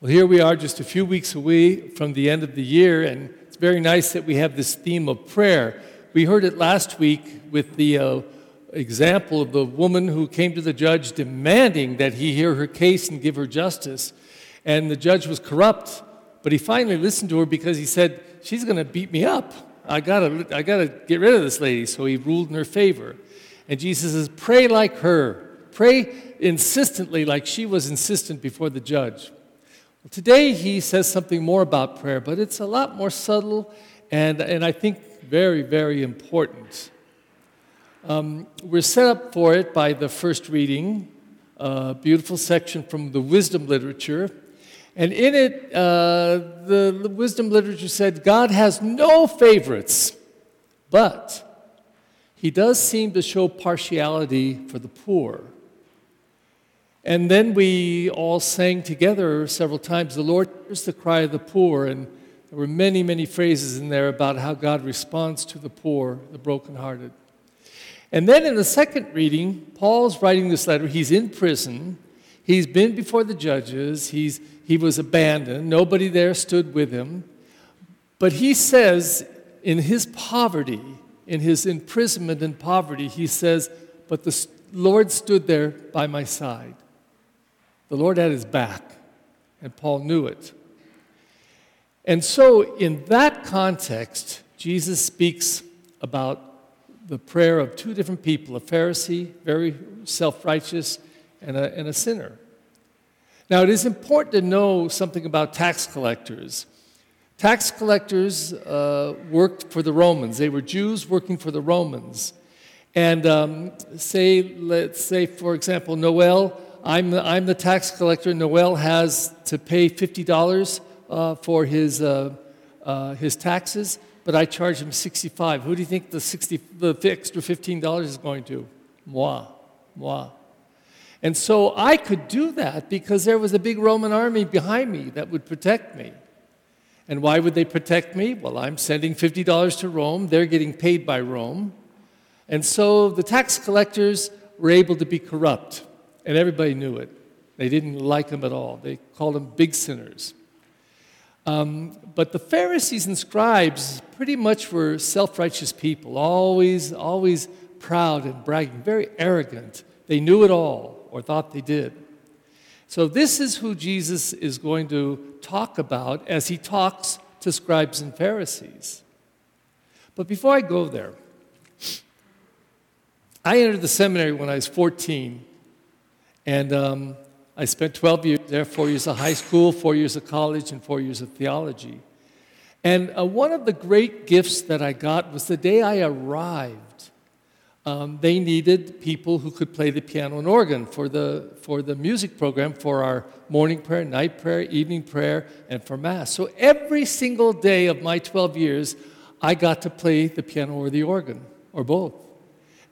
Well, here we are just a few weeks away from the end of the year, and it's very nice that we have this theme of prayer. We heard it last week with the uh, example of the woman who came to the judge demanding that he hear her case and give her justice. And the judge was corrupt, but he finally listened to her because he said, She's going to beat me up. I gotta, I gotta get rid of this lady. So he ruled in her favor. And Jesus says, Pray like her. Pray insistently, like she was insistent before the judge. Today he says something more about prayer, but it's a lot more subtle and, and I think very, very important. Um, we're set up for it by the first reading, a beautiful section from the wisdom literature. And in it, uh, the, the wisdom literature said God has no favorites, but he does seem to show partiality for the poor. And then we all sang together several times, The Lord hears the cry of the poor. And there were many, many phrases in there about how God responds to the poor, the brokenhearted. And then in the second reading, Paul's writing this letter. He's in prison. He's been before the judges. He's, he was abandoned. Nobody there stood with him. But he says, in his poverty, in his imprisonment and poverty, he says, But the Lord stood there by my side. The Lord had his back, and Paul knew it. And so, in that context, Jesus speaks about the prayer of two different people a Pharisee, very self righteous, and a, and a sinner. Now, it is important to know something about tax collectors. Tax collectors uh, worked for the Romans, they were Jews working for the Romans. And um, say, let's say, for example, Noel I'm the, I'm the tax collector. Noel has to pay $50 uh, for his, uh, uh, his taxes, but I charge him 65. Who do you think the, 60, the extra $15 is going to? Moi. Moi. And so I could do that because there was a big Roman army behind me that would protect me. And why would they protect me? Well, I'm sending $50 to Rome, they're getting paid by Rome. And so the tax collectors were able to be corrupt and everybody knew it. They didn't like him at all. They called him big sinners. Um, but the Pharisees and scribes pretty much were self righteous people, always, always proud and bragging, very arrogant. They knew it all or thought they did. So, this is who Jesus is going to talk about as he talks to scribes and Pharisees. But before I go there, I entered the seminary when I was 14 and um, I spent 12 years there four years of high school, four years of college, and four years of theology. And uh, one of the great gifts that I got was the day I arrived. Um, they needed people who could play the piano and organ for the, for the music program for our morning prayer, night prayer, evening prayer, and for Mass. So every single day of my 12 years, I got to play the piano or the organ, or both.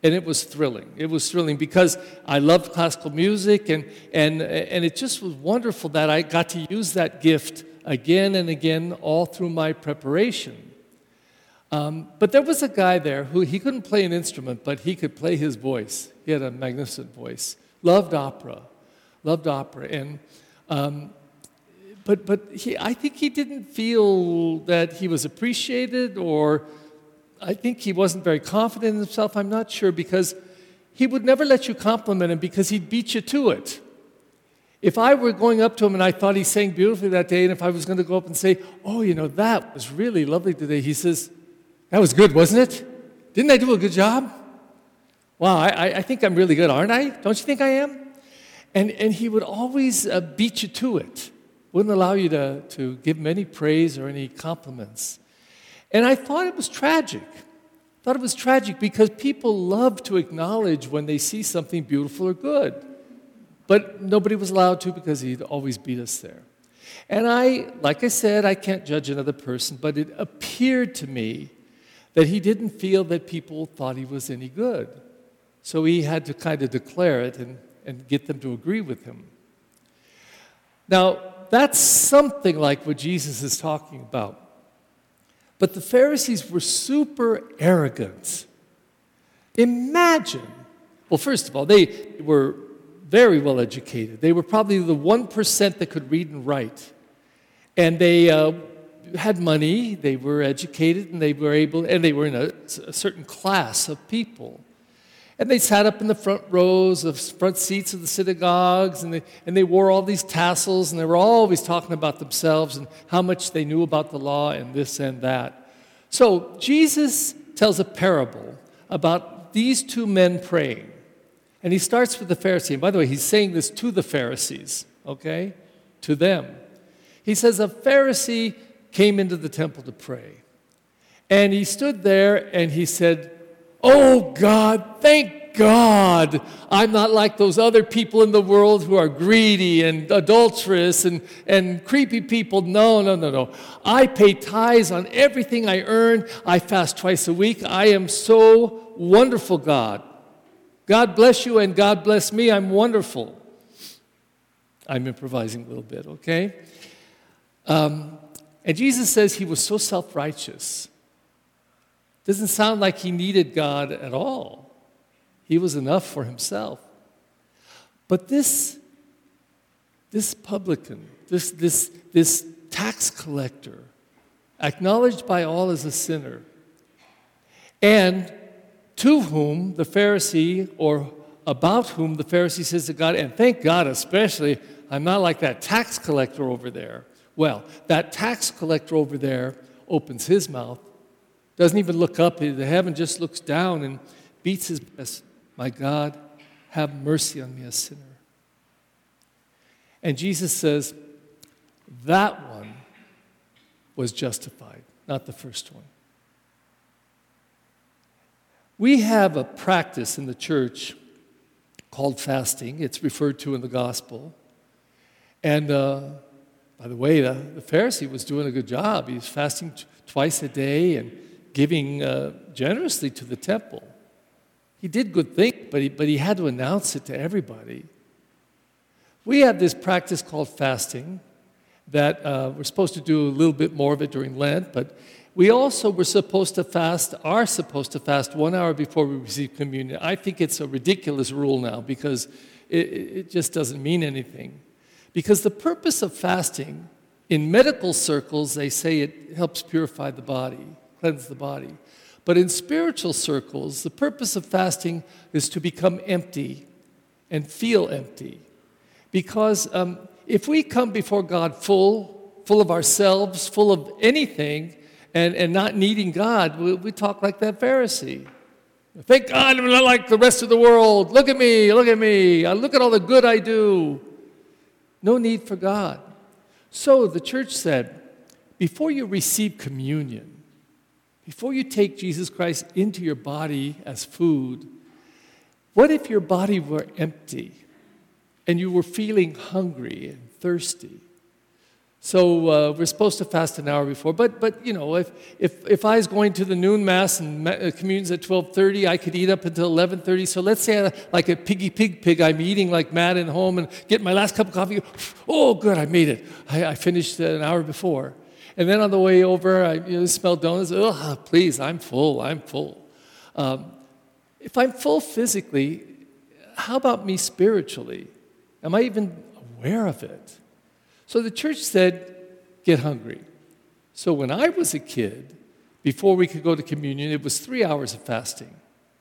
And it was thrilling. It was thrilling because I loved classical music, and, and, and it just was wonderful that I got to use that gift again and again all through my preparation. Um, but there was a guy there who he couldn't play an instrument, but he could play his voice. He had a magnificent voice. Loved opera, loved opera, and um, but but he, I think he didn't feel that he was appreciated or I think he wasn't very confident in himself. I'm not sure because he would never let you compliment him because he'd beat you to it. If I were going up to him and I thought he sang beautifully that day, and if I was going to go up and say, Oh, you know, that was really lovely today, he says, That was good, wasn't it? Didn't I do a good job? Wow, I, I think I'm really good, aren't I? Don't you think I am? And, and he would always uh, beat you to it, wouldn't allow you to, to give him any praise or any compliments. And I thought it was tragic. I thought it was tragic because people love to acknowledge when they see something beautiful or good. But nobody was allowed to because he'd always beat us there. And I, like I said, I can't judge another person, but it appeared to me that he didn't feel that people thought he was any good. So he had to kind of declare it and, and get them to agree with him. Now, that's something like what Jesus is talking about. But the Pharisees were super arrogant. Imagine, well, first of all, they were very well educated. They were probably the 1% that could read and write. And they uh, had money, they were educated, and they were able, and they were in a, a certain class of people. And they sat up in the front rows of front seats of the synagogues, and they, and they wore all these tassels, and they were always talking about themselves and how much they knew about the law and this and that. So Jesus tells a parable about these two men praying. And he starts with the Pharisee. And by the way, he's saying this to the Pharisees, okay? To them. He says, A Pharisee came into the temple to pray. And he stood there and he said, Oh God, thank God I'm not like those other people in the world who are greedy and adulterous and, and creepy people. No, no, no, no. I pay tithes on everything I earn. I fast twice a week. I am so wonderful, God. God bless you and God bless me. I'm wonderful. I'm improvising a little bit, okay? Um, and Jesus says he was so self righteous. Doesn't sound like he needed God at all. He was enough for himself. But this, this publican, this, this, this tax collector, acknowledged by all as a sinner, and to whom the Pharisee, or about whom the Pharisee says to God, and thank God especially, I'm not like that tax collector over there. Well, that tax collector over there opens his mouth doesn't even look up to heaven, just looks down and beats his breast. My God, have mercy on me, a sinner. And Jesus says, that one was justified, not the first one. We have a practice in the church called fasting. It's referred to in the gospel. And uh, by the way, the, the, Pharisee was doing a good job. He was fasting t- twice a day and giving uh, generously to the temple. He did good things, but he, but he had to announce it to everybody. We have this practice called fasting that uh, we're supposed to do a little bit more of it during Lent, but we also were supposed to fast, are supposed to fast one hour before we receive communion. I think it's a ridiculous rule now because it, it just doesn't mean anything. Because the purpose of fasting, in medical circles, they say it helps purify the body cleanse the body. But in spiritual circles, the purpose of fasting is to become empty and feel empty. Because um, if we come before God full, full of ourselves, full of anything, and, and not needing God, we, we talk like that Pharisee. Thank God I'm not like the rest of the world. Look at me, look at me. I Look at all the good I do. No need for God. So the church said, before you receive communion, before you take Jesus Christ into your body as food, what if your body were empty and you were feeling hungry and thirsty? So uh, we're supposed to fast an hour before, but, but you know, if, if, if I was going to the noon mass and uh, communion's at 12:30, I could eat up until 11:30. So let's say, I, like a piggy pig pig, I'm eating like mad at home and get my last cup of coffee. Oh, good, I made it. I, I finished an hour before. And then on the way over, I you know, smelled donuts. Oh, please, I'm full, I'm full. Um, if I'm full physically, how about me spiritually? Am I even aware of it? So the church said, get hungry. So when I was a kid, before we could go to communion, it was three hours of fasting.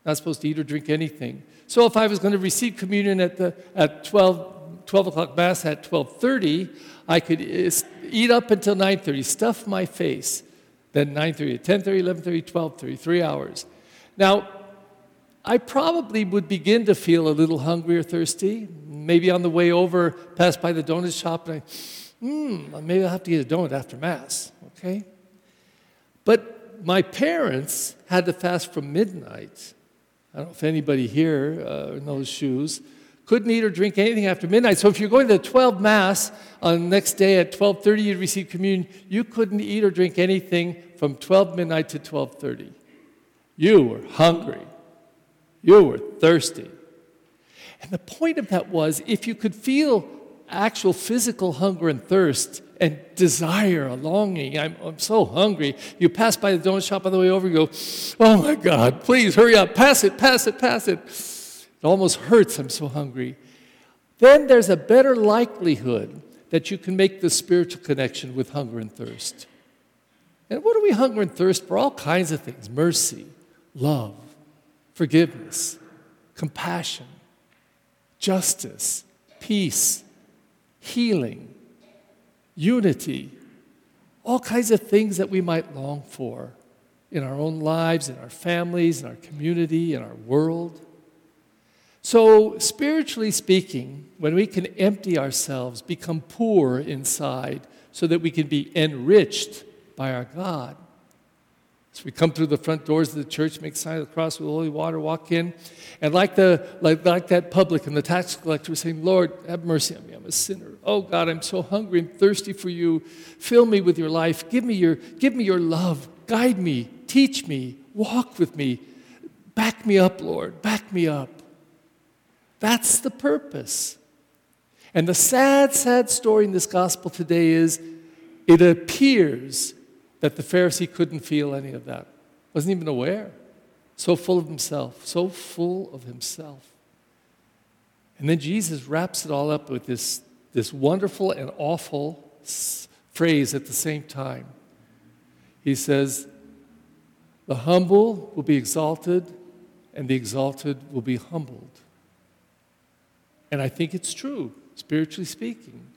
Not supposed to eat or drink anything. So if I was going to receive communion at, the, at 12, 12 o'clock mass at 12.30, I could eat up until 9.30, stuff my face. Then 9.30, 10.30, 11.30, 12.30, three hours. Now, I probably would begin to feel a little hungry or thirsty. Maybe on the way over, pass by the donut shop, and I, hmm, maybe I'll have to get a donut after Mass, okay? But my parents had to fast from midnight. I don't know if anybody here uh, knows shoes couldn't eat or drink anything after midnight. So if you're going to the 12 Mass on the next day at 12.30 you'd receive communion, you couldn't eat or drink anything from 12 midnight to 12.30. You were hungry. You were thirsty. And the point of that was if you could feel actual physical hunger and thirst and desire, a longing, I'm, I'm so hungry, you pass by the donut shop on the way over, you go, oh my God, please hurry up, pass it, pass it, pass it it almost hurts, I'm so hungry. Then there's a better likelihood that you can make the spiritual connection with hunger and thirst. And what do we hunger and thirst for? All kinds of things mercy, love, forgiveness, compassion, justice, peace, healing, unity, all kinds of things that we might long for in our own lives, in our families, in our community, in our world. So, spiritually speaking, when we can empty ourselves, become poor inside, so that we can be enriched by our God. So we come through the front doors of the church, make sign of the cross with holy water, walk in, and like, the, like, like that the tax collector saying, Lord, have mercy on me, I'm a sinner. Oh God, I'm so hungry and thirsty for you. Fill me with your life. Give me your, give me your love. Guide me, teach me, walk with me. Back me up, Lord, back me up. That's the purpose. And the sad, sad story in this gospel today is it appears that the Pharisee couldn't feel any of that, wasn't even aware. So full of himself, so full of himself. And then Jesus wraps it all up with this, this wonderful and awful phrase at the same time. He says, The humble will be exalted, and the exalted will be humbled. And I think it's true, spiritually speaking.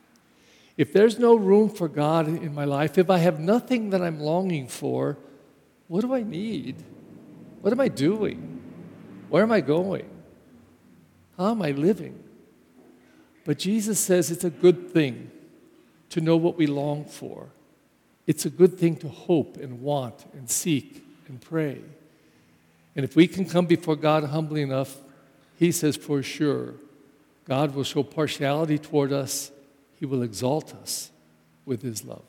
If there's no room for God in my life, if I have nothing that I'm longing for, what do I need? What am I doing? Where am I going? How am I living? But Jesus says it's a good thing to know what we long for. It's a good thing to hope and want and seek and pray. And if we can come before God humbly enough, He says for sure, God will show partiality toward us, He will exalt us with His love.